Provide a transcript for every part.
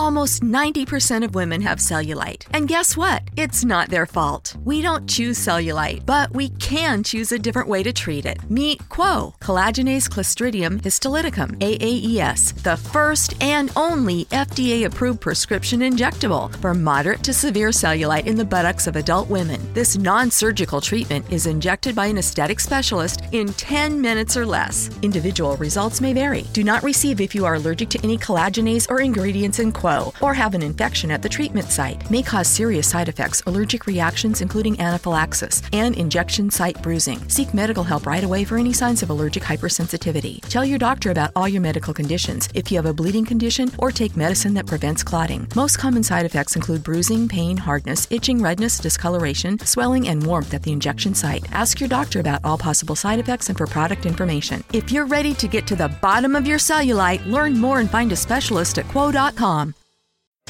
Almost 90% of women have cellulite. And guess what? It's not their fault. We don't choose cellulite, but we can choose a different way to treat it. Meet Qwo, collagenase clostridium histolyticum, AAES, the first and only FDA approved prescription injectable for moderate to severe cellulite in the buttocks of adult women. This non surgical treatment is injected by an aesthetic specialist in 10 minutes or less. Individual results may vary. Do not receive if you are allergic to any collagenase or ingredients in Qwo or have an infection at the treatment site. May cause serious side effects, allergic reactions, including anaphylaxis, and injection site bruising. Seek medical help right away for any signs of allergic hypersensitivity. Tell your doctor about all your medical conditions if you have a bleeding condition or take medicine that prevents clotting. Most common side effects include bruising, pain, hardness, itching, redness, discoloration, swelling, and warmth at the injection site. Ask your doctor about all possible side effects and for product information. If you're ready to get to the bottom of your cellulite, learn more and find a specialist at qwo.com.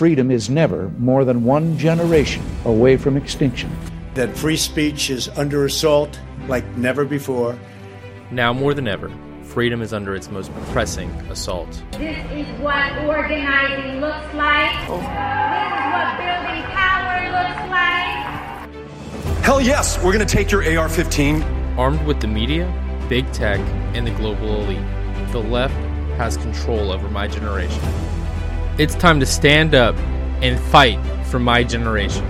Freedom is never more than one generation away from extinction. That free speech is under assault like never before. Now more than ever, freedom is under its most pressing assault. This is what organizing looks like. Oh. This is what building power looks like. Hell yes, we're going to take your AR 15. Armed with the media, big tech, and the global elite, the left has control over my generation. It's time to stand up and fight for my generation.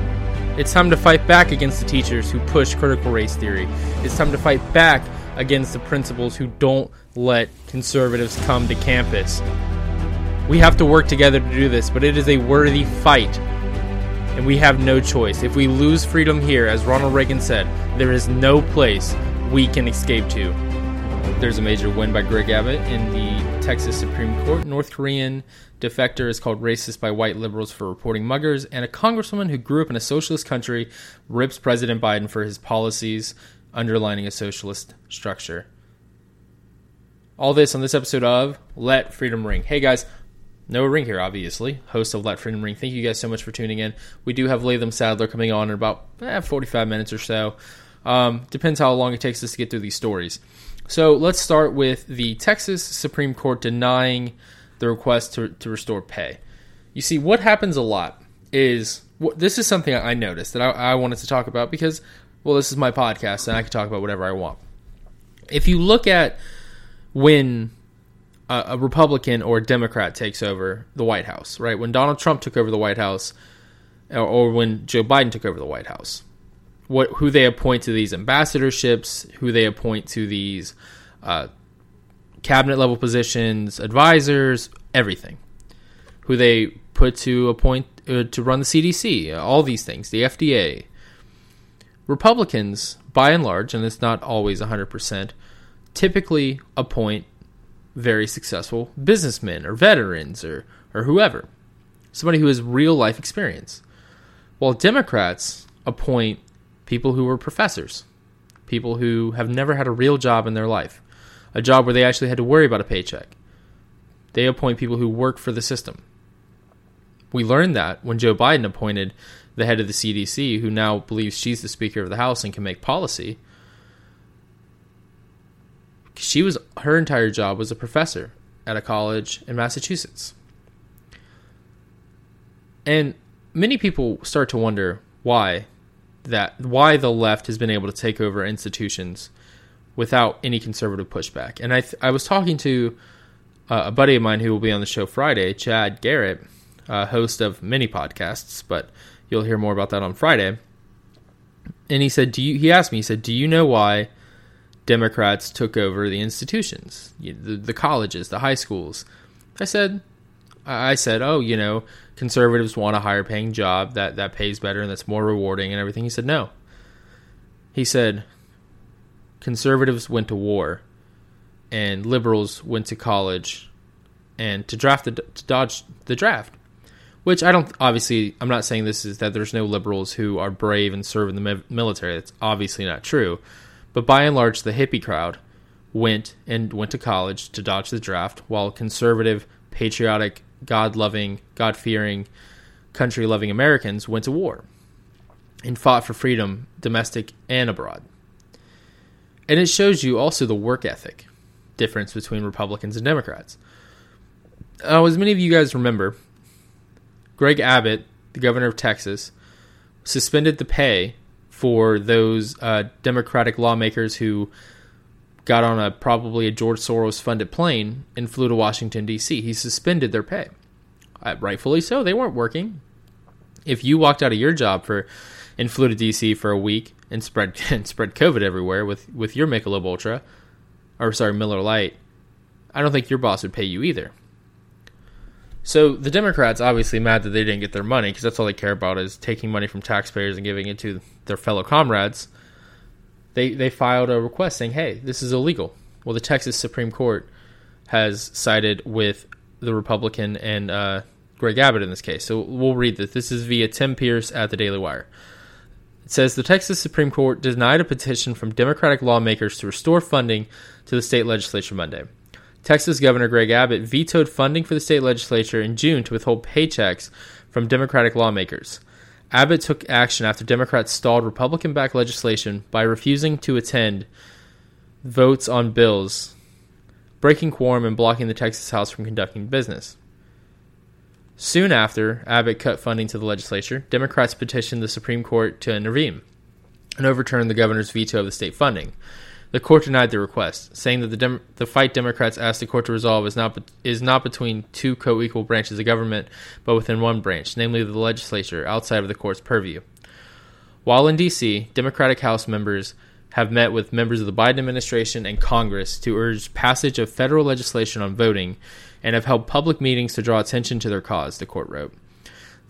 It's time to fight back against the teachers who push critical race theory. It's time to fight back against the principals who don't let conservatives come to campus. We have to work together to do this, but it is a worthy fight. And we have no choice. If we lose freedom here, as Ronald Reagan said, there is no place we can escape to. There's a major win by Greg Abbott in the Texas Supreme Court. North Korean defector is called racist by white liberals for reporting muggers, and a congresswoman who grew up in a socialist country rips President Biden for his policies underlining a socialist structure. All this on this episode of Let Freedom Ring. Hey guys, Noah Ring here, obviously, host of Let Freedom Ring. Thank you guys so much for tuning in. We do have Latham Saddler coming on in about eh, 45 minutes or so. Um, depends how long it takes us to get through these stories. So let's start with the Texas Supreme Court denying the request to, to restore pay. You see, what happens a lot is this is something I noticed that I, I wanted to talk about because, well, this is my podcast and I can talk about whatever I want. If you look at when a, a Republican or a Democrat takes over the White House, right? When Donald Trump took over the White House, or, or when Joe Biden took over the White House, what who they appoint to these ambassadorships, who they appoint to these uh, cabinet level positions, advisors, everything. Who they put to appoint uh, to run the CDC, all these things, the FDA. Republicans, by and large, and it's not always 100%, typically appoint very successful businessmen or veterans or, or whoever, somebody who has real life experience. While Democrats appoint people who were professors, people who have never had a real job in their life, a job where they actually had to worry about a paycheck. They appoint people who work for the system. We learned that when Joe Biden appointed the head of the CDC, who now believes she's the Speaker of the House and can make policy. She was her entire job was a professor at a college in Massachusetts. And many people start to wonder why that why the left has been able to take over institutions without any conservative pushback. And I th- I was talking to uh, a buddy of mine who will be on the show Friday, Chad Garrett, uh, host of many podcasts, but you'll hear more about that on Friday. And he said, "Do you?" He asked me. He said, "Do you know why Democrats took over the institutions, the, the colleges, the high schools?" I said, "I said, oh, you know, conservatives want a higher paying job that that pays better and that's more rewarding and everything. He said no. He said conservatives went to war and liberals went to college and to draft the to dodge the draft. Which I don't obviously I'm not saying this is that there's no liberals who are brave and serve in the military. That's obviously not true. But by and large the hippie crowd went and went to college to dodge the draft while conservative patriotic God loving, God fearing, country loving Americans went to war and fought for freedom, domestic and abroad. And it shows you also the work ethic difference between Republicans and Democrats. Uh, as many of you guys remember, Greg Abbott, the governor of Texas, suspended the pay for those uh, Democratic lawmakers who got on a probably a George Soros funded plane and flew to Washington D.C. He suspended their pay, uh, rightfully so. They weren't working. If you walked out of your job for and flew to D.C. for a week and spread and spread COVID everywhere with with your Michelob Ultra, or sorry Miller Lite, I don't think your boss would pay you either. So the Democrats obviously mad that they didn't get their money because that's all they care about is taking money from taxpayers and giving it to their fellow comrades. They they filed a request saying, "Hey, this is illegal." Well, the Texas Supreme Court has sided with the Republican and uh, Greg Abbott in this case. So we'll read this. This is via Tim Pearce at the Daily Wire. It says the Texas Supreme Court denied a petition from Democratic lawmakers to restore funding to the state legislature Monday. Texas Governor Greg Abbott vetoed funding for the state legislature in June to withhold paychecks from Democratic lawmakers. Abbott took action after Democrats stalled Republican backed legislation by refusing to attend votes on bills, breaking quorum, and blocking the Texas House from conducting business. Soon after Abbott cut funding to the legislature, Democrats petitioned the Supreme Court to intervene and overturn the governor's veto of the state funding. The court denied the request, saying that the, Dem- the fight Democrats asked the court to resolve is not, be- is not between two co equal branches of government, but within one branch, namely the legislature, outside of the court's purview. While in D.C., Democratic House members have met with members of the Biden administration and Congress to urge passage of federal legislation on voting and have held public meetings to draw attention to their cause, the court wrote.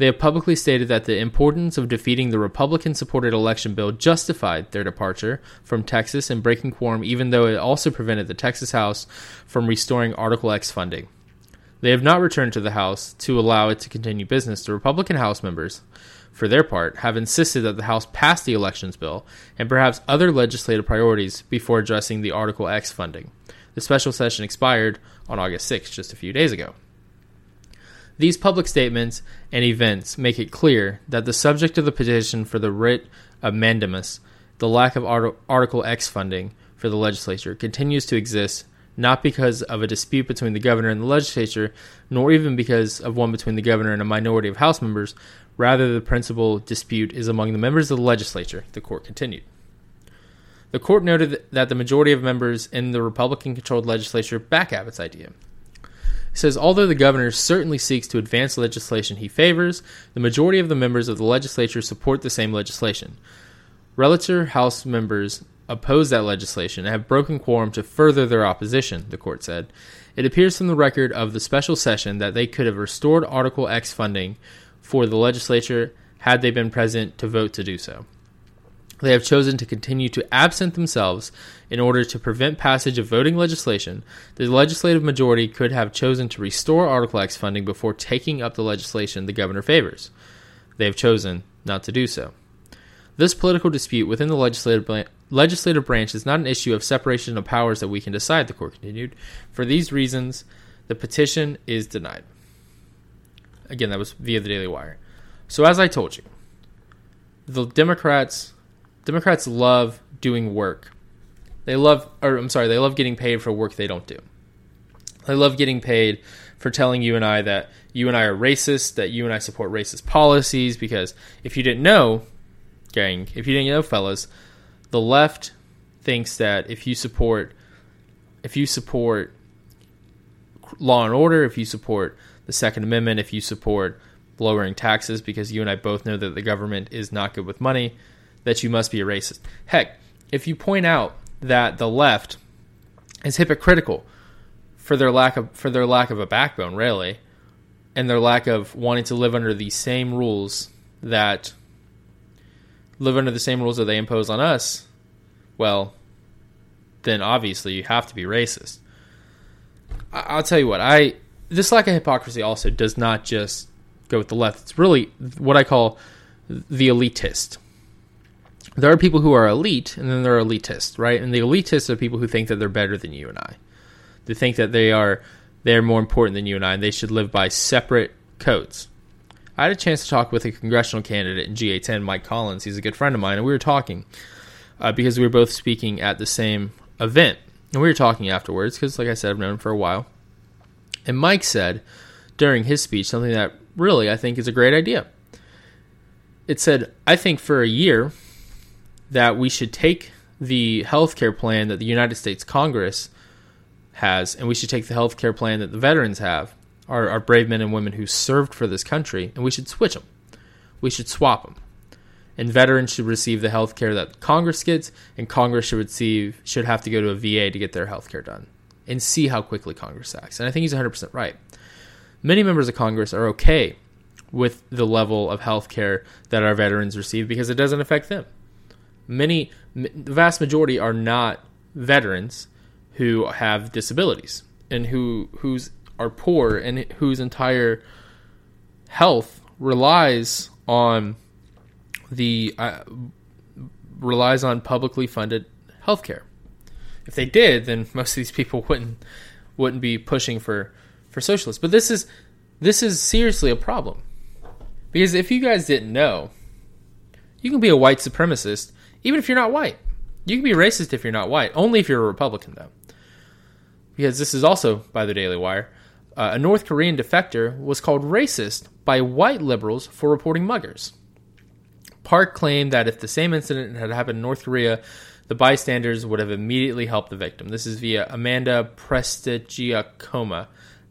They have publicly stated that the importance of defeating the Republican supported election bill justified their departure from Texas and breaking quorum, even though it also prevented the Texas House from restoring Article X funding. They have not returned to the House to allow it to continue business. The Republican House members, for their part, have insisted that the House pass the elections bill and perhaps other legislative priorities before addressing the Article X funding. The special session expired on August 6, just a few days ago. These public statements and events make it clear that the subject of the petition for the writ of mandamus, the lack of Article X funding for the legislature, continues to exist not because of a dispute between the governor and the legislature, nor even because of one between the governor and a minority of House members. Rather, the principal dispute is among the members of the legislature, the court continued. The court noted that the majority of members in the Republican controlled legislature back Abbott's idea. Says although the governor certainly seeks to advance legislation he favors, the majority of the members of the legislature support the same legislation. Relator House members oppose that legislation and have broken quorum to further their opposition, the court said. It appears from the record of the special session that they could have restored Article X funding for the legislature had they been present to vote to do so. They have chosen to continue to absent themselves in order to prevent passage of voting legislation. The legislative majority could have chosen to restore Article X funding before taking up the legislation the governor favors. They have chosen not to do so. This political dispute within the legislative, legislative branch is not an issue of separation of powers that we can decide, the court continued. For these reasons, the petition is denied. Again, that was via the Daily Wire. So, as I told you, the Democrats Democrats love doing work. They love, or I'm sorry, they love getting paid for work they don't do. They love getting paid for telling you and I that you and I are racist, that you and I support racist policies. Because if you didn't know, gang, if you didn't know, fellas, the left thinks that if you support, if you support law and order, if you support the Second Amendment, if you support lowering taxes, because you and I both know that the government is not good with money, that you must be a racist. Heck, if you point out that the left is hypocritical for their lack of for their lack of a backbone, really, and their lack of wanting to live under the same rules that live under the same rules that they impose on us, well, then obviously you have to be racist. I- will tell you what, I this lack of hypocrisy also does not just go with the left. It's really what I call the elitist there are people who are elite and then there are elitists, right? And the elitists are people who think that they're better than you and I. They think that they are they're more important than you and I and they should live by separate codes. I had a chance to talk with a congressional candidate in GA10, Mike Collins. He's a good friend of mine, and we were talking uh, because we were both speaking at the same event. And we were talking afterwards because, like I said, I've known him for a while. And Mike said during his speech something that really, I think is a great idea. It said, I think for a year that we should take the health care plan that the United States Congress has, and we should take the health care plan that the veterans have, our, our brave men and women who served for this country, and we should switch them. We should swap them. And veterans should receive the health care that Congress gets, and Congress should receive should have to go to a VA to get their health care done, and see how quickly Congress acts. And I think he's 100% right. Many members of Congress are okay with the level of health care that our veterans receive because it doesn't affect them. Many, the vast majority are not veterans who have disabilities and who who's are poor and whose entire health relies on the uh, relies on publicly funded health care. If they did, then most of these people wouldn't wouldn't be pushing for for socialists. But this is this is seriously a problem. Because if you guys didn't know, you can be a white supremacist even if you're not white. You can be racist if you're not white, only if you're a Republican though. Because this is also by the Daily Wire. Uh, a North Korean defector was called racist by white liberals for reporting muggers. Park claimed that if the same incident had happened in North Korea, the bystanders would have immediately helped the victim. This is via Amanda Prestigiacomo.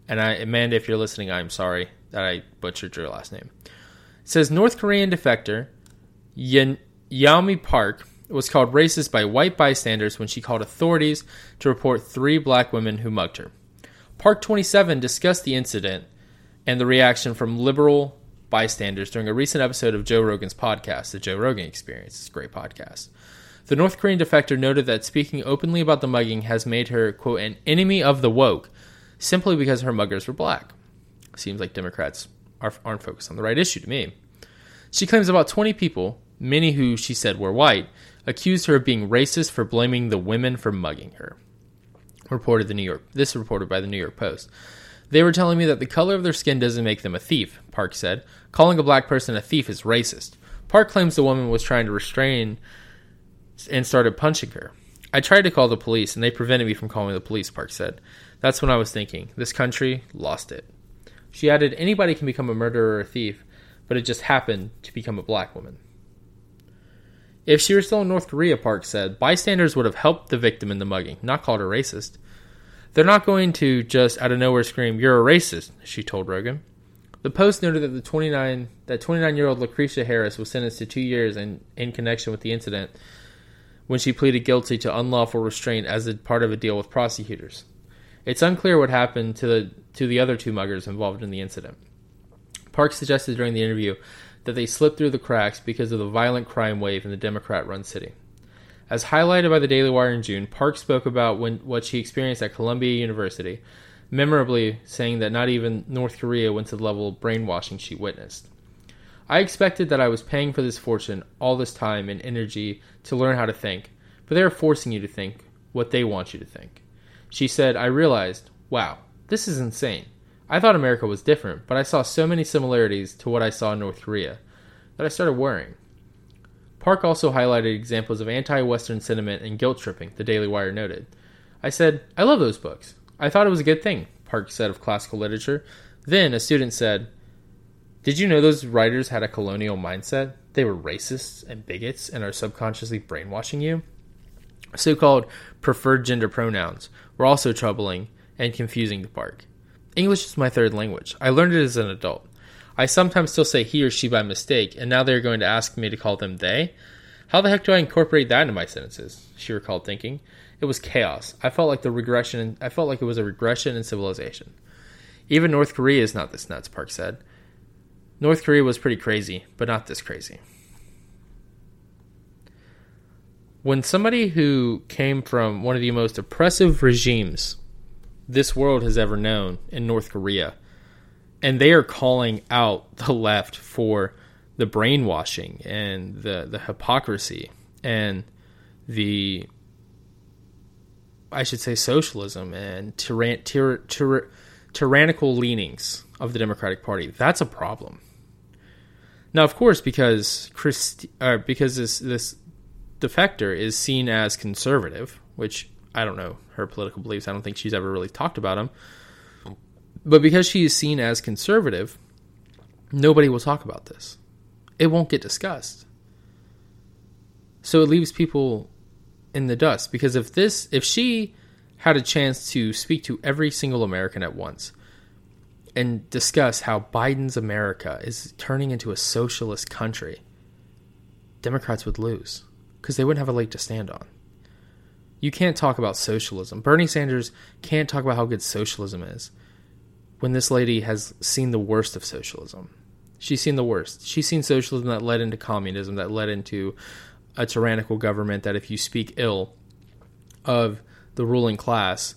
And I, Amanda, if you're listening, I'm sorry that I butchered your last name. It says North Korean defector Yin, Yeonmi Park was called racist by white bystanders when she called authorities to report three black women who mugged her. Park 27 discussed the incident and the reaction from liberal bystanders during a recent episode of Joe Rogan's podcast, The Joe Rogan Experience. It's a great podcast. The North Korean defector noted that speaking openly about the mugging has made her, quote, an enemy of the woke simply because her muggers were black. Seems like Democrats aren't focused on the right issue to me. She claims about 20 people, many who she said were white, accused her of being racist for blaming the women for mugging her. Reported the New York. This reported by the New York Post. They were telling me that the color of their skin doesn't make them a thief, Park said. Calling a black person a thief is racist. Park claims the woman was trying to restrain and started punching her. I tried to call the police and they prevented me from calling the police, Park said. That's when I was thinking, this country lost it. She added, anybody can become a murderer or a thief, but it just happened to become a black woman. If she were still in North Korea, Park said, bystanders would have helped the victim in the mugging, not called her racist. They're not going to just out of nowhere scream, "You're a racist," she told Rogan. The Post noted that the 29 that 29 year old Lucretia Harris was sentenced to two years in, in connection with the incident when she pleaded guilty to unlawful restraint as a part of a deal with prosecutors. It's unclear what happened to the to the other two muggers involved in the incident. Park suggested during the interview that they slipped through the cracks because of the violent crime wave in the Democrat run city. As highlighted by the Daily Wire in June, Park spoke about when, what she experienced at Columbia University, memorably saying that not even North Korea went to the level of brainwashing she witnessed. I expected that I was paying for this fortune all this time and energy to learn how to think, but they are forcing you to think what they want you to think. She said, I realized, wow, this is insane. I thought America was different, but I saw so many similarities to what I saw in North Korea that I started worrying. Park also highlighted examples of anti Western sentiment and guilt tripping, the Daily Wire noted. I said, I love those books. I thought it was a good thing, Park said of classical literature. Then a student said, Did you know those writers had a colonial mindset? They were racists and bigots and are subconsciously brainwashing you? So called preferred gender pronouns were also troubling and confusing to Park. English is my third language. I learned it as an adult. I sometimes still say he or she by mistake, and now they're going to ask me to call them they? How the heck do I incorporate that into my sentences? She recalled thinking. It was chaos. I felt like the regression I felt like it was a regression in civilization. Even North Korea is not this nuts, Park said. North Korea was pretty crazy, but not this crazy. When somebody who came from one of the most oppressive regimes this world has ever known in North Korea. And they are calling out the left for the brainwashing and the, the hypocrisy and the, I should say, socialism and tyran- tyr- tyr- tyrannical leanings of the Democratic Party. That's a problem. Now, of course, because Christ- uh, because this this defector is seen as conservative, which I don't know her political beliefs. I don't think she's ever really talked about them. But because she is seen as conservative, nobody will talk about this. It won't get discussed. So it leaves people in the dust because if this if she had a chance to speak to every single American at once and discuss how Biden's America is turning into a socialist country, Democrats would lose because they wouldn't have a leg to stand on. You can't talk about socialism. Bernie Sanders can't talk about how good socialism is when this lady has seen the worst of socialism. She's seen the worst. She's seen socialism that led into communism, that led into a tyrannical government that if you speak ill of the ruling class,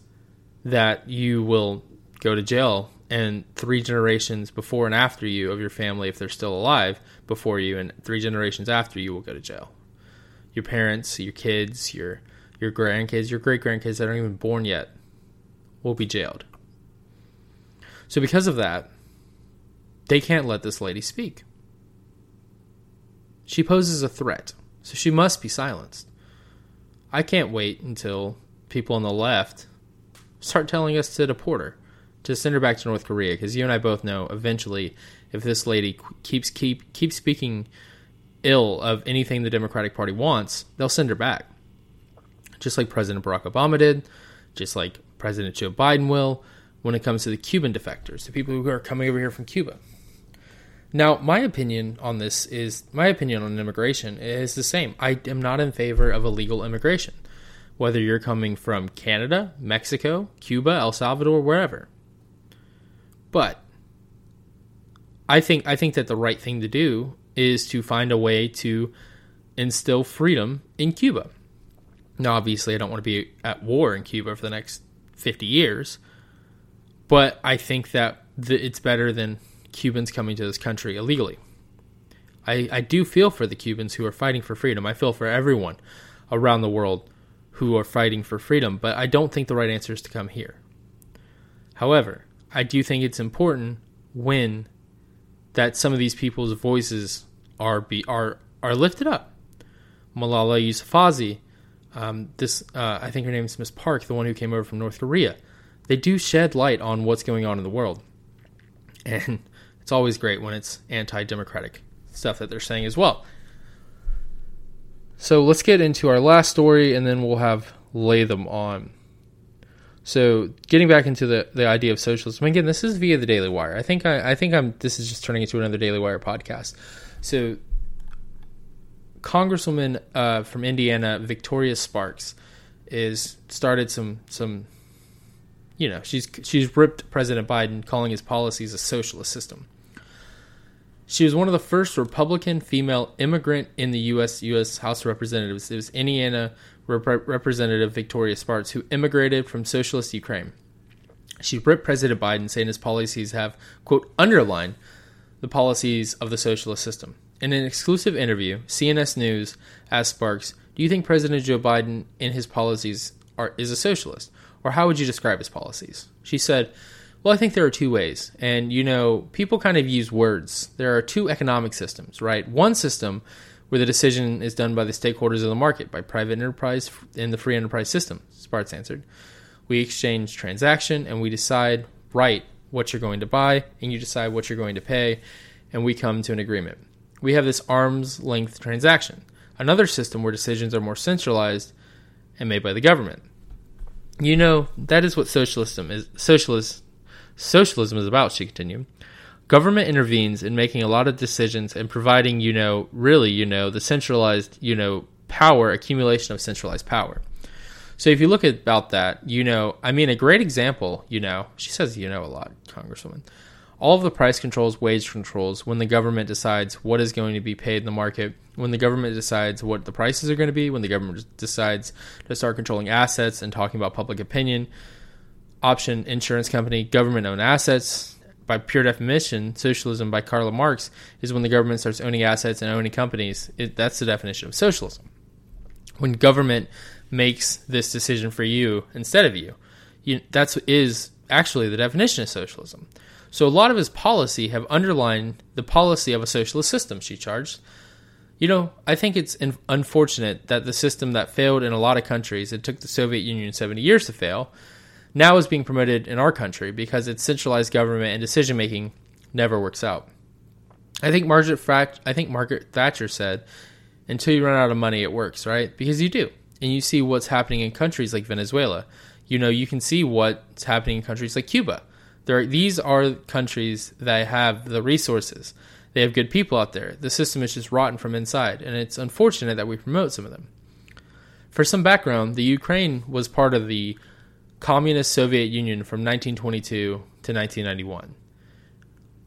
that you will go to jail and three generations before and after you of your family, if they're still alive before you, and three generations after you will go to jail. Your parents, your kids, your your grandkids, your great grandkids that aren't even born yet will be jailed. So because of that, they can't let this lady speak. She poses a threat, so she must be silenced. I can't wait until people on the left start telling us to deport her, to send her back to North Korea, because you and I both know eventually, if this lady keeps keep keeps speaking ill of anything the Democratic Party wants, they'll send her back, just like President Barack Obama did, just like President Joe Biden will, when it comes to the Cuban defectors, the people who are coming over here from Cuba. Now, my opinion on this is my opinion on immigration is the same. I am not in favor of illegal immigration, whether you're coming from Canada, Mexico, Cuba, El Salvador, wherever. But I think I think that the right thing to do is to find a way to instill freedom in Cuba. Now, obviously, I don't want to be at war in Cuba for the next 50 years, but I think that it's better than Cubans coming to this country illegally. I, I do feel for the Cubans who are fighting for freedom. I feel for everyone around the world who are fighting for freedom, but I don't think the right answer is to come here. However, I do think it's important when that some of these people's voices are be are are lifted up. Malala Yousafzai, um, this uh, I think her name is Miss Park, the one who came over from North Korea. They do shed light on what's going on in the world, and it's always great when it's anti-democratic stuff that they're saying as well. So let's get into our last story, and then we'll have Latham on. So getting back into the, the idea of socialism again, this is via the Daily Wire. I think I, I think I'm this is just turning into another Daily Wire podcast. So Congresswoman uh, from Indiana, Victoria Spartz, is started some some you know she's she's ripped President Biden, calling his policies a socialist system. She was one of the first Republican female immigrant in the U.S. U.S. House of Representatives. It was Indiana Rep- Representative Victoria Spartz who immigrated from socialist Ukraine. She ripped President Biden, saying his policies have, quote, underlined the policies of the socialist system. In an exclusive interview, CNS News asked Spartz, Do you think President Joe Biden and his policies are, is a socialist? Or how would you describe his policies? She said, Well, I think there are two ways. And, you know, people kind of use words. There are two economic systems, right? One system where the decision is done by the stakeholders of the market, by private enterprise in the free enterprise system, Spartz answered. We exchange transaction and we decide, right, what you're going to buy, and you decide what you're going to pay, and we come to an agreement. We have this arm's length transaction. Another system where decisions are more centralized and made by the government. You know, that is what socialism is socialist socialism is about, she continued. Government intervenes in making a lot of decisions and providing, you know, really, you know, the centralized, you know, power, accumulation of centralized power. So if you look at about that, you know, I mean, a great example, you know, she says you know a lot, Congresswoman. All of the price controls, wage controls, when the government decides what is going to be paid in the market, when the government decides what the prices are going to be, when the government decides to start controlling assets and talking about public opinion, option insurance company, government owned assets, by pure definition, socialism by Karl Marx is when the government starts owning assets and owning companies. It, that's the definition of socialism. When government makes this decision for you instead of you, you that's is actually the definition of socialism. So a lot of his policy have underlined the policy of a socialist system. She charged. You know, I think it's unfortunate that the system that failed in a lot of countries, it took the Soviet Union 70 years to fail, now is being promoted in our country because its centralized government and decision making never works out. I think Margaret I think Margaret Thatcher said, "Until you run out of money, it works." Right? Because you do, and you see what's happening in countries like Venezuela. You know, you can see what's happening in countries like Cuba. There, these are countries that have the resources. They have good people out there. The system is just rotten from inside, and it's unfortunate that we promote some of them. For some background, the Ukraine was part of the communist Soviet Union from 1922 to 1991.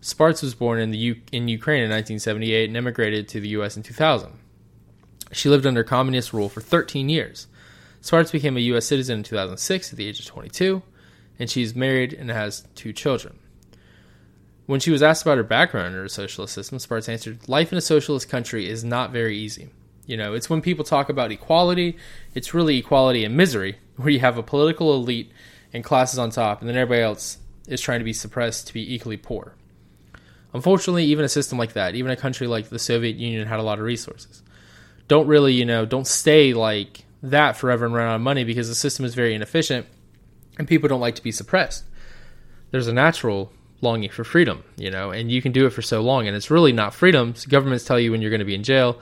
Spartz was born in the U- in Ukraine in 1978 and immigrated to the U.S. in 2000. She lived under communist rule for 13 years. Spartz became a U.S. citizen in 2006 at the age of 22, and she's married and has two children. When she was asked about her background under a socialist system, Spartz answered, Life in a socialist country is not very easy. You know, it's when people talk about equality, it's really equality and misery, where you have a political elite and classes on top, and then everybody else is trying to be suppressed to be equally poor. Unfortunately, even a system like that, even a country like the Soviet Union had a lot of resources. Don't really, you know, don't stay like that forever and run out of money because the system is very inefficient and people don't like to be suppressed. There's a natural longing for freedom, you know, and you can do it for so long and it's really not freedom. Governments tell you when you're going to be in jail,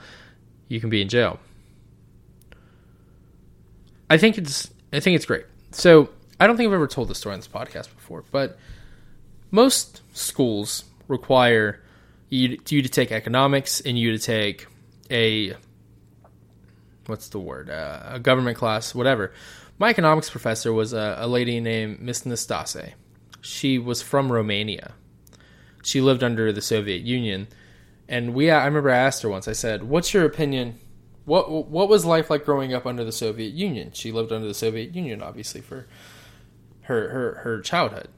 you can be in jail. I think it's I think it's great. So I don't think I've ever told this story on this podcast before, but most schools require you, you to take economics and you to take a what's the word uh, a government class, whatever. My economics professor was a, a lady named Miss Nastase. She was from Romania. She lived under the Soviet Union, and we I remember I asked her once. I said, "What's your opinion what what was life like growing up under the Soviet Union? She lived under the Soviet Union, obviously, for her her her childhood.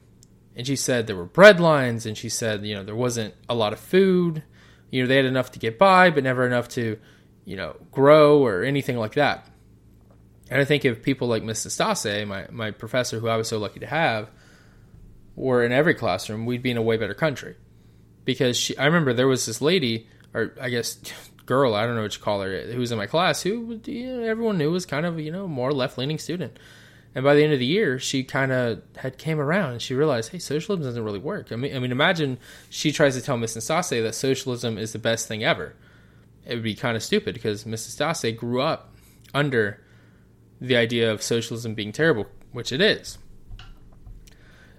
And she said there were bread lines, and she said you know there wasn't a lot of food. You know they had enough to get by, but never enough to you know grow or anything like that. And I think if people like Mrs. Stase, my my professor, who I was so lucky to have, were in every classroom, we'd be in a way better country. Because she, I remember there was this lady, or I guess girl, I don't know what you call her, who was in my class, who you know, everyone knew was kind of you know more left leaning student. And by the end of the year, she kind of had came around and she realized, hey, socialism doesn't really work. I mean, I mean, imagine she tries to tell Miss Nastase that socialism is the best thing ever. It would be kind of stupid because Miss Nastase grew up under the idea of socialism being terrible, which it is.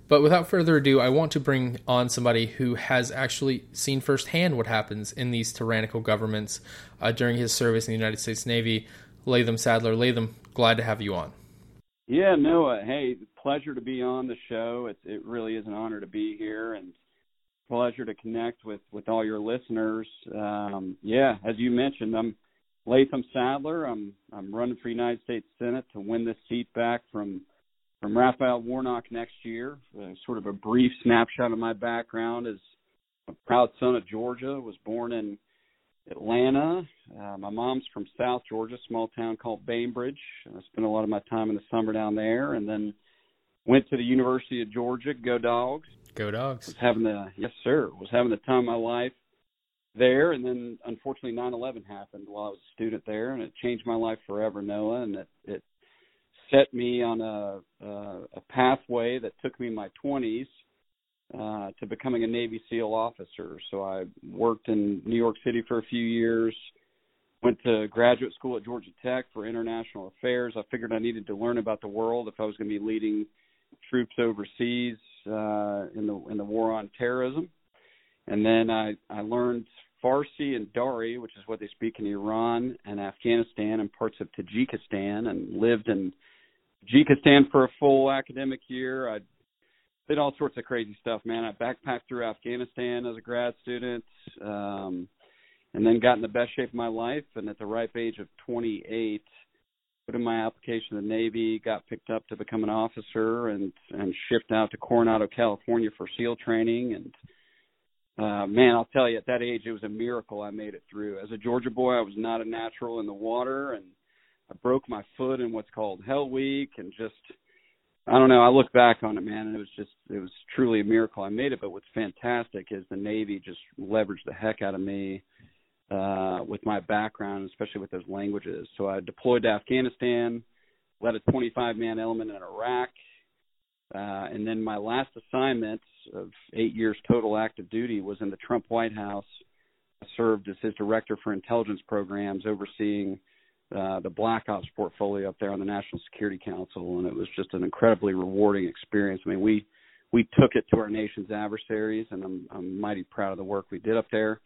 But without further ado, I want to bring on somebody who has actually seen firsthand what happens in these tyrannical governments uh, during his service in the United States Navy. Latham Saddler. Latham, glad to have you on. Yeah, Noah. Hey, pleasure to be on the show. It, it really is an honor to be here and pleasure to connect with with all your listeners. Um, yeah, as you mentioned, I'm Latham Saddler. I'm I'm running for United States Senate to win this seat back from from Raphael Warnock next year. Uh, sort of a brief snapshot of my background is a proud son of Georgia. Was born in Atlanta. Uh, my mom's from South Georgia, small town called Bainbridge. I spent a lot of my time in the summer down there, and then went to the University of Georgia. Go Dogs! Go Dogs! Was having the yes sir was having the time of my life there, and then unfortunately 9/11 happened while I was a student there, and it changed my life forever, Noah, and it it set me on a, a, a pathway that took me in my 20s uh, to becoming a Navy SEAL officer. So I worked in New York City for a few years, went to graduate school at Georgia Tech for international affairs. I figured I needed to learn about the world if I was going to be leading troops overseas uh, in the in the war on terrorism. And then I I learned Farsi and Dari, which is what they speak in Iran and Afghanistan and parts of Tajikistan, and lived in Tajikistan for a full academic year. I did all sorts of crazy stuff, man. I backpacked through Afghanistan as a grad student, um, and then got in the best shape of my life. And at the ripe age of 28, put in my application to the Navy, got picked up to become an officer, and and shipped out to Coronado, California for SEAL training. And uh, man, I'll tell you, at that age, it was a miracle I made it through. As a Georgia boy, I was not a natural in the water, and I broke my foot in what's called Hell Week, and just I don't know. I look back on it, man, and it was just it was truly a miracle I made it. But what's fantastic is the Navy just leveraged the heck out of me uh, with my background, especially with those languages. So I deployed to Afghanistan, led a 25 man element in Iraq, uh, and then my last assignment of eight years total active duty was in the Trump White House served as his director for intelligence programs, overseeing uh, the Black Ops portfolio up there on the National Security Council, and it was just an incredibly rewarding experience. I mean, we we took it to our nation's adversaries, and I'm I'm mighty proud of the work we did up there.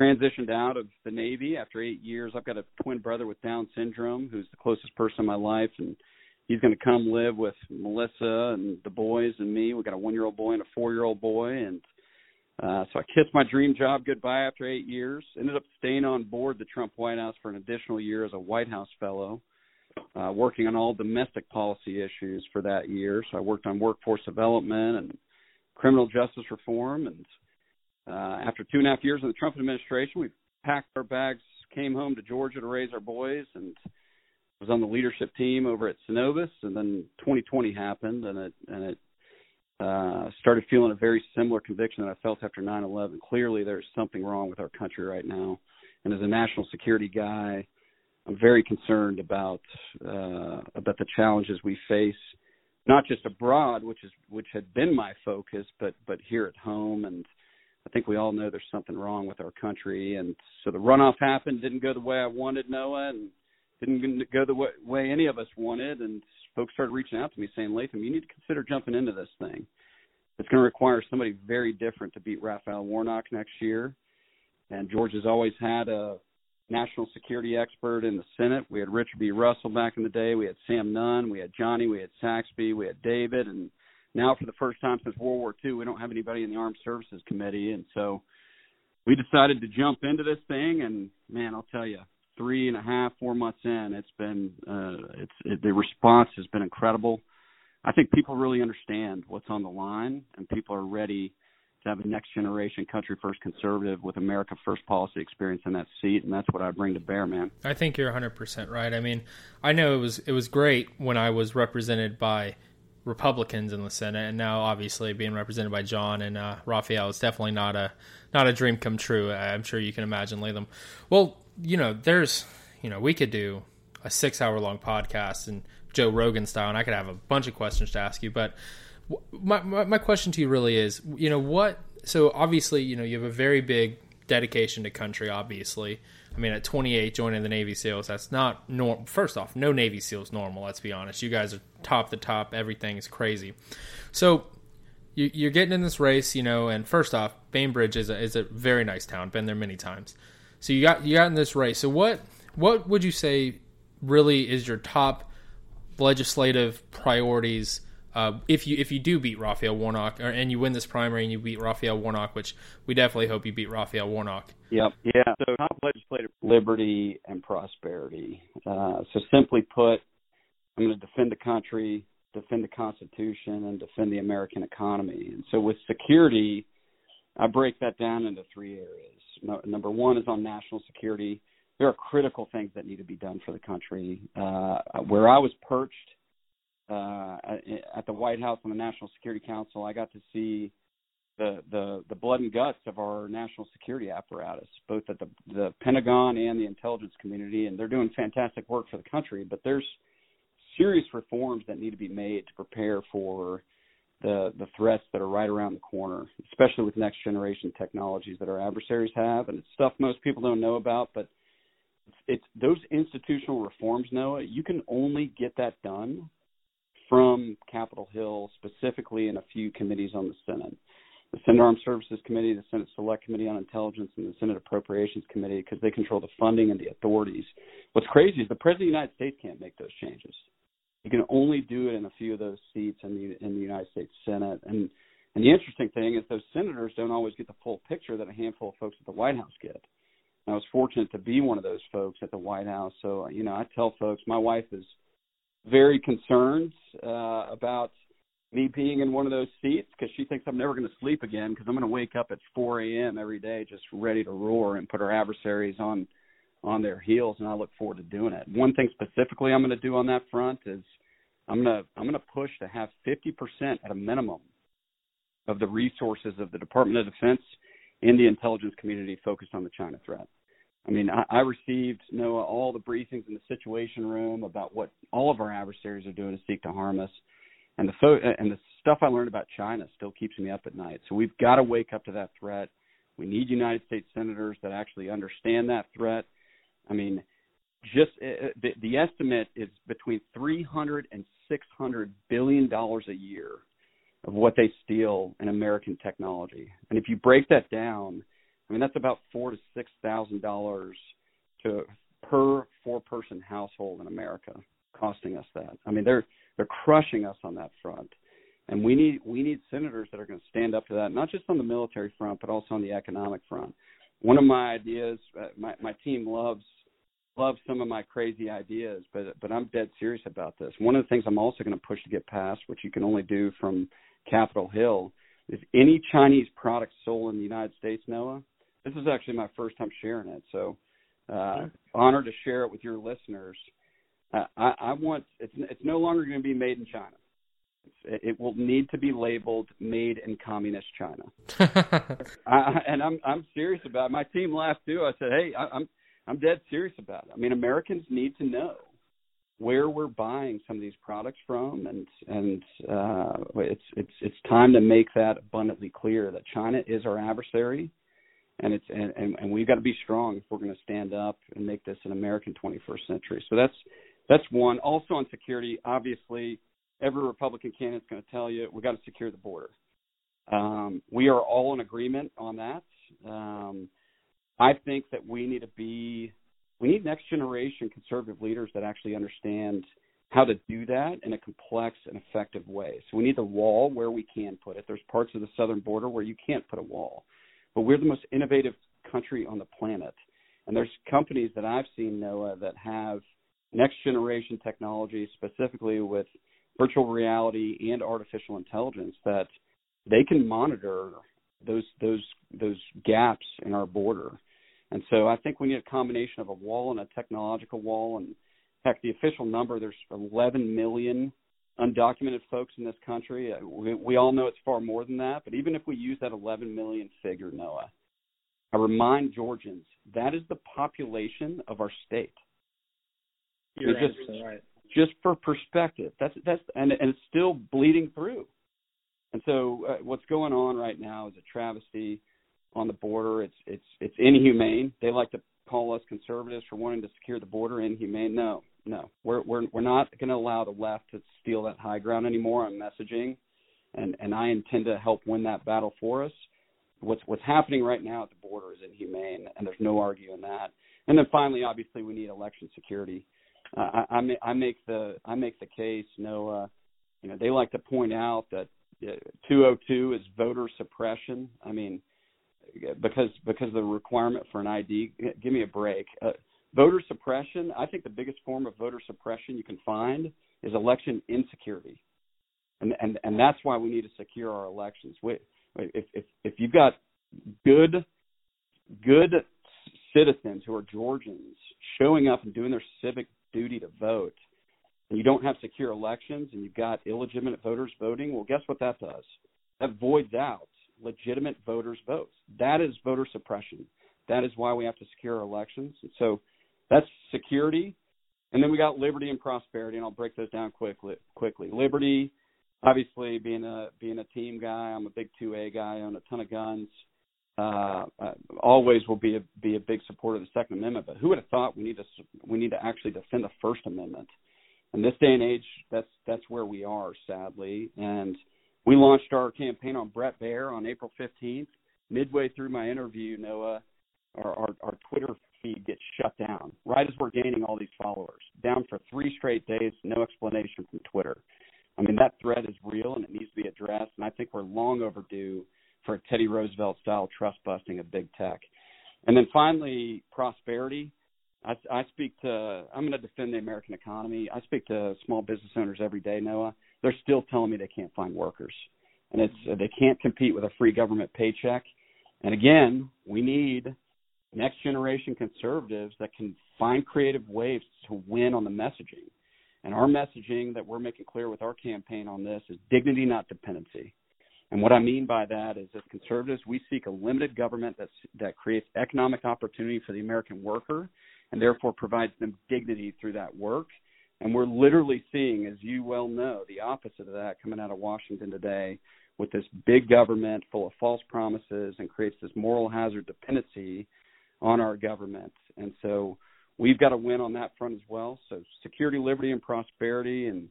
Transitioned out of the Navy after eight years. I've got a twin brother with Down syndrome, who's the closest person in my life, and he's going to come live with Melissa and the boys and me. We've got a one-year-old boy and a four-year-old boy, and uh, so I kissed my dream job goodbye after eight years. Ended up staying on board the Trump White House for an additional year as a White House fellow, uh, working on all domestic policy issues for that year. So I worked on workforce development and criminal justice reform. And uh, after two and a half years in the Trump administration, we packed our bags, came home to Georgia to raise our boys, and was on the leadership team over at Synovus. And then 2020 happened, and it and it uh, started feeling a very similar conviction that I felt after 9/11. Clearly, there's something wrong with our country right now, and as a national security guy, I'm very concerned about uh, about the challenges we face, not just abroad, which is which had been my focus, but but here at home. And I think we all know there's something wrong with our country. And so the runoff happened, didn't go the way I wanted, Noah, and didn't go the way, any of us wanted. And folks started reaching out to me saying, Latham, you need to consider jumping into this thing. It's going to require somebody very different to beat Raphael Warnock next year. And George has always had a national security expert in the Senate. We had Richard B. Russell back in the day. We had Sam Nunn. We had Johnny. We had Saxby. We had David. And now, for the first time since World War II, we don't have anybody in the Armed Services Committee. And so we decided to jump into this thing. And man, I'll tell you, three and a half, four months in, it's been uh, it's it, the response has been incredible. I think people really understand what's on the line, and people are ready to have a next generation country first conservative with America first policy experience in that seat, and that's what I bring to bear, man. I think you're 100% right. I mean, I know it was it was great when I was represented by Republicans in the Senate, and now obviously being represented by John and uh, Raphael is definitely not a not a dream come true. I'm sure you can imagine, Latham. Well, you know, there's, you know, we could do a six hour long podcast and Joe Rogan style, and I could have a bunch of questions to ask you. But my, my, my question to you really is, you know, what? So obviously, you know, you have a very big dedication to country. Obviously, I mean, at 28, joining the Navy SEALs, that's not normal. First off, no Navy SEALs normal. Let's be honest. You guys are top the top. Everything is crazy. So you, are getting in this race, you know. And first off, Bainbridge is a, is a very nice town. Been there many times. So you got you got in this race. So what what would you say really is your top legislative priorities uh, if you if you do beat Raphael Warnock or, and you win this primary and you beat Raphael Warnock, which we definitely hope you beat Raphael Warnock. Yep. Yeah. So top legislative liberty and prosperity. Uh, so simply put, I'm going to defend the country, defend the Constitution, and defend the American economy. And so with security, I break that down into three areas. No, number one is on national security. There are critical things that need to be done for the country. Uh, where I was perched uh, at the White House on the National Security Council, I got to see the the the blood and guts of our national security apparatus, both at the the Pentagon and the intelligence community, and they're doing fantastic work for the country. But there's serious reforms that need to be made to prepare for the the threats that are right around the corner, especially with next generation technologies that our adversaries have, and it's stuff most people don't know about. But it's, it's those institutional reforms, Noah. You can only get that done from Capitol Hill, specifically in a few committees on the Senate. The Senate Armed Services Committee, the Senate Select Committee on Intelligence, and the Senate Appropriations Committee, because they control the funding and the authorities. What's crazy is the President of the United States can't make those changes. You can only do it in a few of those seats in the in the United States Senate. And and the interesting thing is those senators don't always get the full picture that a handful of folks at the White House get. And I was fortunate to be one of those folks at the White House. So you know, I tell folks my wife is very concerned uh, about me being in one of those seats because she thinks I'm never going to sleep again because I'm going to wake up at 4 a.m. every day just ready to roar and put our adversaries on on their heels, and I look forward to doing it. One thing specifically I'm going to do on that front is I'm going to I'm going to push to have 50% at a minimum of the resources of the Department of Defense in the intelligence community focused on the China threat. I mean, I, I received Noah all the briefings in the Situation Room about what all of our adversaries are doing to seek to harm us, and the fo- and the stuff I learned about China still keeps me up at night. So we've got to wake up to that threat We need United States senators that actually understand that threat. I mean, just uh, the, the estimate is between 300 and 600 billion dollars a year of what they steal in American technology. And if you break that down, I mean that's about four to six thousand dollars to per four person household in America costing us that. I mean they're they're crushing us on that front. And we need we need senators that are going to stand up to that, not just on the military front, but also on the economic front. One of my ideas, uh, my my team loves loves some of my crazy ideas, but but I'm dead serious about this. One of the things I'm also going to push to get passed, which you can only do from Capitol Hill, is any Chinese product sold in the United States, Noah. This is actually my first time sharing it, so uh, honored to share it with your listeners. Uh, I, I want it's it's no longer going to be made in China. It will need to be labeled "Made in Communist China." I, and I'm I'm serious about it. My team laughed too. I said, "Hey, I, I'm I'm dead serious about it. I mean, Americans need to know where we're buying some of these products from, and and uh, it's it's it's time to make that abundantly clear that China is our adversary, and it's and and, and we've got to be strong if we're going to stand up and make this an American 21st century. So that's that's one. Also on security, obviously, every Republican candidate is going to tell you we got to secure the border. Um, we are all in agreement on that. Um, I think that we need to be we need next generation conservative leaders that actually understand how to do that in a complex and effective way. So we need the wall where we can put it. There's parts of the southern border where you can't put a wall. But we're the most innovative country on the planet. And there's companies that I've seen, Noah, that have next generation technology, specifically with virtual reality and artificial intelligence, that they can monitor those those those gaps in our border. And so I think we need a combination of a wall and a technological wall. And heck, the official number there's 11 million undocumented folks in this country. Uh, we, we all know it's far more than that. But even if we use that 11 million figure, Noah, I remind Georgians that is the population of our state. You're just, right. Just for perspective, that's that's and and it's still bleeding through. And so uh, what's going on right now is a travesty on the border. It's it's it's inhumane. They like to call us conservatives for wanting to secure the border. Inhumane? No, no. We're we're we're not going to allow the left to steal that high ground anymore on messaging, and and I intend to help win that battle for us. What's what's happening right now at the border is inhumane, and there's no arguing that. And then finally, obviously, we need election security. Uh, I, I, make the I make the case. No, uh, you know, they like to point out that 202 is voter suppression. I mean, because because of the requirement for an ID. Give me a break. Uh, voter suppression. I think the biggest form of voter suppression you can find is election insecurity, and and and that's why we need to secure our elections. Wait, if if if you've got good good citizens who are Georgians showing up and doing their civic duty to vote, and you don't have secure elections and you've got illegitimate voters voting, well, guess what that does? That voids out legitimate voters' votes. That is voter suppression. That is why we have to secure elections. And so that's security. And then we got liberty and prosperity, and I'll break those down quickly. Quickly, liberty, obviously being a being a team guy. I'm a big 2A guy. I own a ton of guns. Uh, uh, always will be a be a big supporter of the Second Amendment. But who would have thought we need to we need to actually defend the First Amendment? in this day and age, that's that's where we are, sadly. And we launched our campaign on Brett Baier on April 15th. Midway through my interview, Noah, our, our, our Twitter feed gets shut down right as we're gaining all these followers. Down for three straight days, no explanation from Twitter. I mean, that threat is real and it needs to be addressed. And I think we're long overdue for Teddy Roosevelt style trust busting of big tech. And then finally, prosperity. I, I speak to. I'm going to defend the American economy. I speak to small business owners every day, Noah. They're still telling me they can't find workers, and it's they can't compete with a free government paycheck. And again, we need next generation conservatives that can find creative ways to win on the messaging. And our messaging that we're making clear with our campaign on this is dignity, not dependency. And what I mean by that is, as conservatives, we seek a limited government that's, that creates economic opportunity for the American worker and therefore provides them dignity through that work. And we're literally seeing, as you well know, the opposite of that coming out of Washington today, with this big government full of false promises and creates this moral hazard dependency on our government. And so we've got to win on that front as well. So security, liberty, and prosperity. And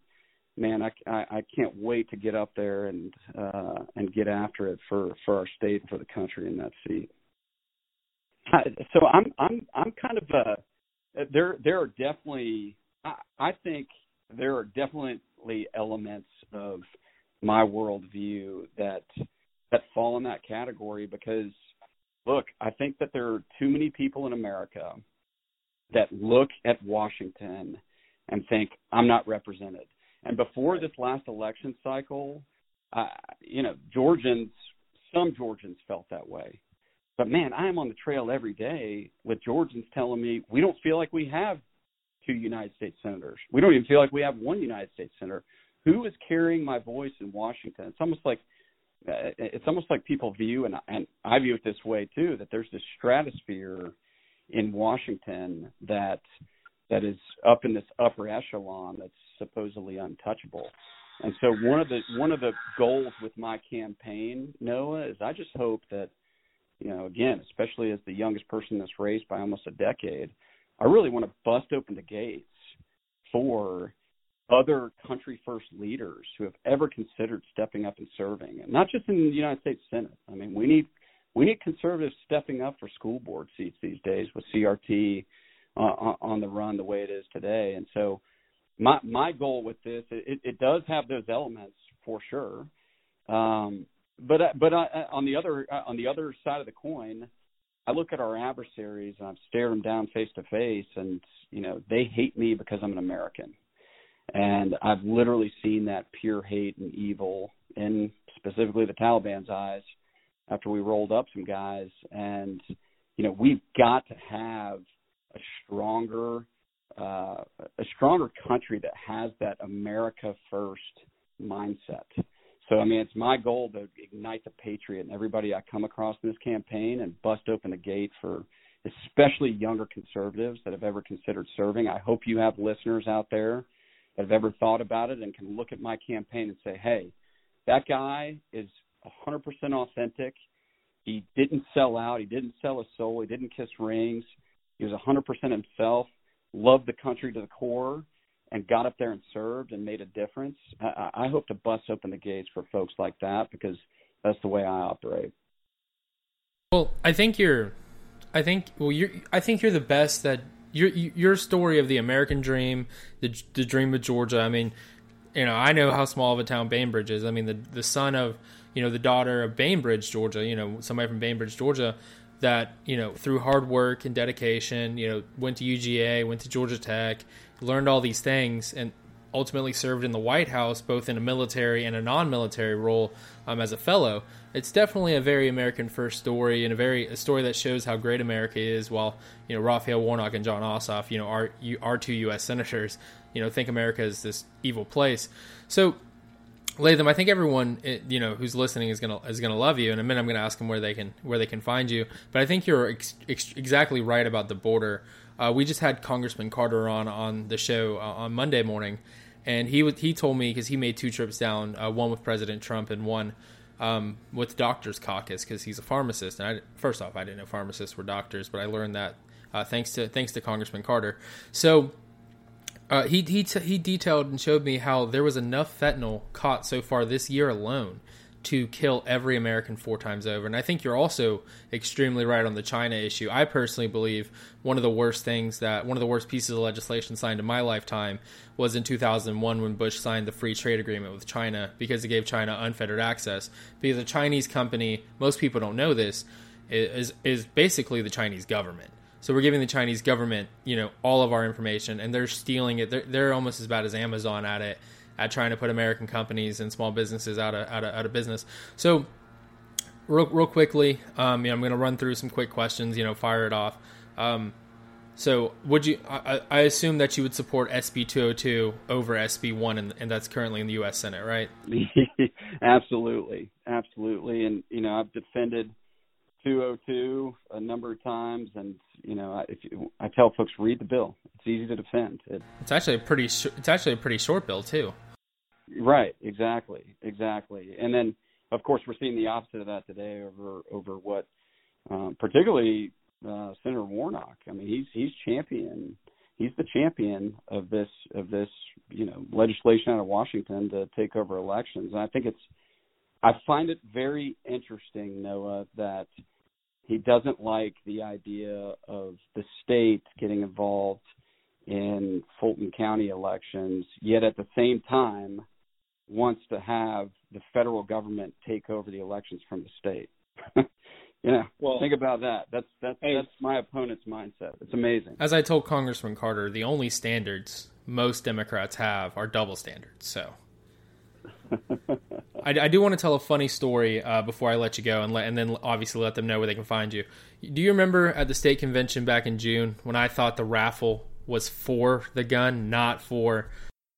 man, I, I, I can't wait to get up there and uh, and get after it for for our state and for the country in that seat. So I'm I'm I'm kind of uh there there are definitely I, I think there are definitely elements of my worldview that that fall in that category because look, I think that there are too many people in America that look at Washington and think I'm not represented. And before this last election cycle, uh, you know, Georgians, some Georgians felt that way. But man, I am on the trail every day with Georgians telling me we don't feel like we have two United States senators. We don't even feel like we have one United States senator. Who is carrying my voice in Washington? It's almost like uh, it's almost like people view, and and I view it this way too, that there's this stratosphere in Washington that that is up in this upper echelon that's supposedly untouchable. And so one of the one of the goals with my campaign, Noah, is I just hope that, you know, again, especially as the youngest person in this race by almost a decade, I really want to bust open the gates for other country first leaders who have ever considered stepping up and serving, and not just in the United States Senate. I mean, we need we need conservatives stepping up for school board seats these days with CRT uh, on the run the way it is today. And so, my my goal with this it, it does have those elements for sure. Um, but but I, on the other on the other side of the coin, I look at our adversaries and I've stared them down face to face, and you know they hate me because I'm an American, and I've literally seen that pure hate and evil in specifically the Taliban's eyes after we rolled up some guys, and you know we've got to have a stronger uh, a stronger country that has that America first mindset. So I mean, it's my goal to ignite the patriot and everybody I come across in this campaign and bust open the gate for especially younger conservatives that have ever considered serving. I hope you have listeners out there that have ever thought about it and can look at my campaign and say, "Hey, that guy is 100% authentic. He didn't sell out. He didn't sell his soul. He didn't kiss rings. He was 100% himself. Loved the country to the core, and got up there and served and made a difference. I, I hope to bust open the gates for folks like that because that's the way I operate. Well, I think you're, I think well you're, I think you're the best that your your story of the American dream, the the dream of Georgia. I mean, you know, I know how small of a town Bainbridge is. I mean, the the son of you know the daughter of Bainbridge, Georgia. You know, somebody from Bainbridge, Georgia, that you know through hard work and dedication, you know, went to UGA, went to Georgia Tech, learned all these things, and ultimately served in the White House, both in a military and a non-military role um, as a fellow. It's definitely a very American first story, and a very a story that shows how great America is. While you know Raphael Warnock and Jon Ossoff, you know, are are two U.S. senators, you know, think America is this evil place. So Latham, I think everyone eh, you know who's listening is gonna is gonna love you. In a minute, I'm gonna ask them where they can where they can find you. But I think you're ex- ex- exactly right about the border. Uh, we just had Congressman Carter on on the show uh, on Monday morning, and he he told me because he made two trips down, uh, one with President Trump and one um, with Doctors Caucus because he's a pharmacist. And I, first off, I didn't know pharmacists were doctors, but I learned that uh, thanks to thanks to Congressman Carter. So uh, he he t- he detailed and showed me how there was enough fentanyl caught so far this year alone to kill every American four times over. And I think you're also extremely right on the China issue. I personally believe one of the worst things that one of the worst pieces of legislation signed in my lifetime was in 2001 when Bush signed the free trade agreement with China because it gave China unfettered access. Because a Chinese company, most people don't know this, is is basically the Chinese government. So we're giving the Chinese government, you know, all of our information, and they're stealing it. They're, they're almost as bad as Amazon at it, at trying to put American companies and small businesses out of out of, out of business. So, real real quickly, um, you know, I'm going to run through some quick questions. You know, fire it off. Um, so, would you? I, I, assume that you would support SB 202 over SB 1, and, and that's currently in the U.S. Senate, right? absolutely, absolutely. And you know, I've defended 202 a number of times, and you know, if you, I tell folks read the bill, it's easy to defend. It, it's actually a pretty sh- it's actually a pretty short bill too. Right, exactly, exactly. And then of course, we're seeing the opposite of that today over over what, um, particularly uh, Senator Warnock. I mean, he's he's champion. He's the champion of this of this you know legislation out of Washington to take over elections, and I think it's. I find it very interesting, Noah, that he doesn't like the idea of the state getting involved in Fulton County elections, yet at the same time wants to have the federal government take over the elections from the state. yeah, well, think about that. That's that's hey, that's my opponent's mindset. It's amazing. As I told Congressman Carter, the only standards most Democrats have are double standards. So. I, I, do want to tell a funny story uh, before I let you go, and let, and then obviously let them know where they can find you. Do you remember at the state convention back in June when I thought the raffle was for the gun, not for.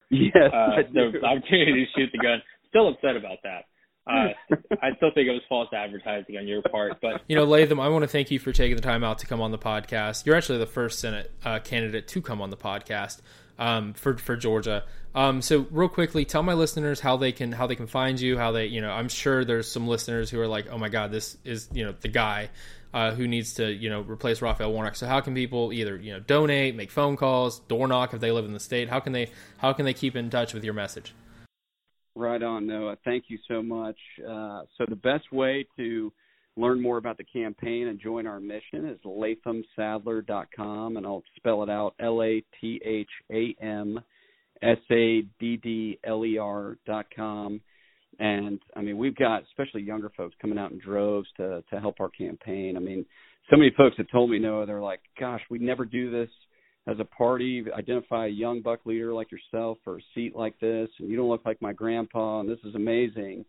Yes, uh, the opportunity to shoot the gun. Still upset about that. Uh, I still think it was false advertising on your part, but you know, Latham, I want to thank you for taking the time out to come on the podcast. You're actually the first Senate uh, candidate to come on the podcast um, for for Georgia. Um, so, real quickly, tell my listeners how they can how they can find you. How they, you know, I'm sure there's some listeners who are like, "Oh my God, this is you know the guy." uh, who needs to you know replace Raphael Warnock. So how can people either you know donate, make phone calls, door knock if they live in the state? How can they how can they keep in touch with your message? Right on, Noah. Thank you so much. Uh, so the best way to learn more about the campaign and join our mission is lathamsaddler.com, and I'll spell it out: L A T H A M S A D D L E R dot com and I mean, we've got especially younger folks coming out in droves to to help our campaign. I mean, so many folks have told me, no, they're like, gosh, we never do this as a party. Identify a young buck leader like yourself for a seat like this, and you don't look like my grandpa, and this is amazing.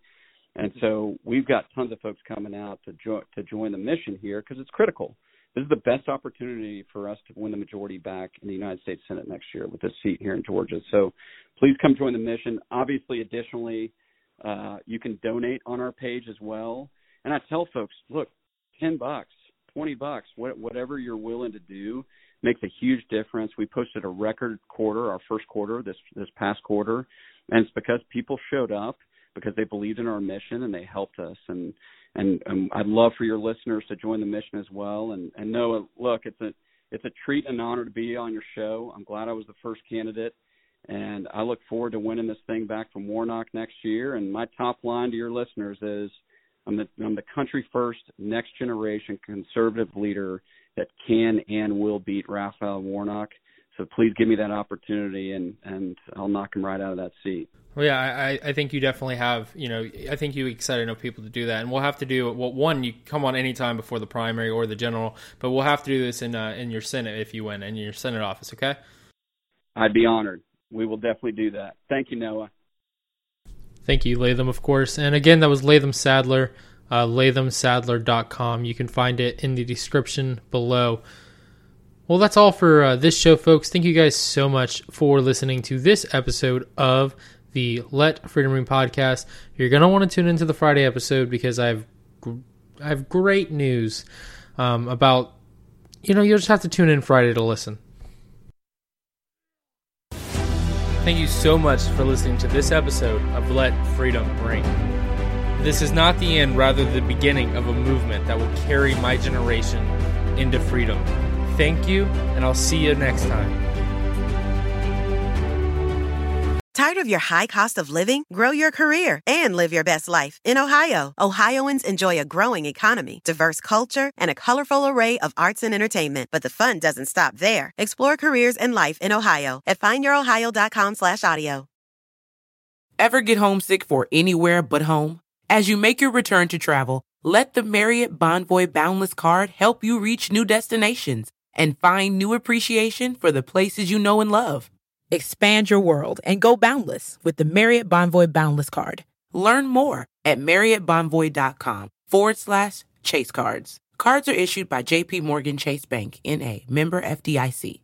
And so we've got tons of folks coming out to join to join the mission here because it's critical. This is the best opportunity for us to win the majority back in the United States Senate next year with this seat here in Georgia. So please come join the mission. Obviously, additionally, uh, you can donate on our page as well. And I tell folks, look, ten bucks, twenty bucks, whatever you're willing to do makes a huge difference. We posted a record quarter, our first quarter this this past quarter, and it's because people showed up because they believed in our mission and they helped us. And and, and I'd love for your listeners to join the mission as well. And and Noah, look, it's a it's a treat and honor to be on your show. I'm glad I was the first candidate and I look forward to winning this thing back from Warnock next year. And my top line to your listeners is I'm the, I'm the country first, next generation conservative leader that can and will beat Raphael Warnock. So please give me that opportunity, and and I'll knock him right out of that seat. Well, yeah, I, I think you definitely have. You know, I think you excited enough people to do that, and we'll have to do well. One, you come on anytime before the primary or the general, but we'll have to do this in uh, in your Senate if you win in your Senate office. Okay? I'd be honored we will definitely do that. Thank you, Noah. Thank you, Latham, of course. And again, that was Latham Saddler, uh, lathamsaddler.com. You can find it in the description below. Well, that's all for uh, this show, folks. Thank you guys so much for listening to this episode of the Let Freedom Ring podcast. You're to want to tune into the Friday episode because I have, I have great news um, about, you know, you'll just have to tune in Friday to listen. Thank you so much for listening to this episode of Let Freedom Ring. This is not the end, rather, the beginning of a movement that will carry my generation into freedom. Thank you, and I'll see you next time. Tired of your high cost of living? Grow your career and live your best life in Ohio. Ohioans enjoy a growing economy, diverse culture, and a colorful array of arts and entertainment. But the fun doesn't stop there. Explore careers and life in Ohio at findyourohio.com slash audio. Ever get homesick for anywhere but home? As you make your return to travel, let the Marriott Bonvoy Boundless Card help you reach new destinations and find new appreciation for the places you know and love. Expand your world and go boundless with the Marriott Bonvoy Boundless Card. Learn more at marriottbonvoy.com forward slash chase cards. Cards are issued by JP Morgan Chase Bank, N.A., member FDIC.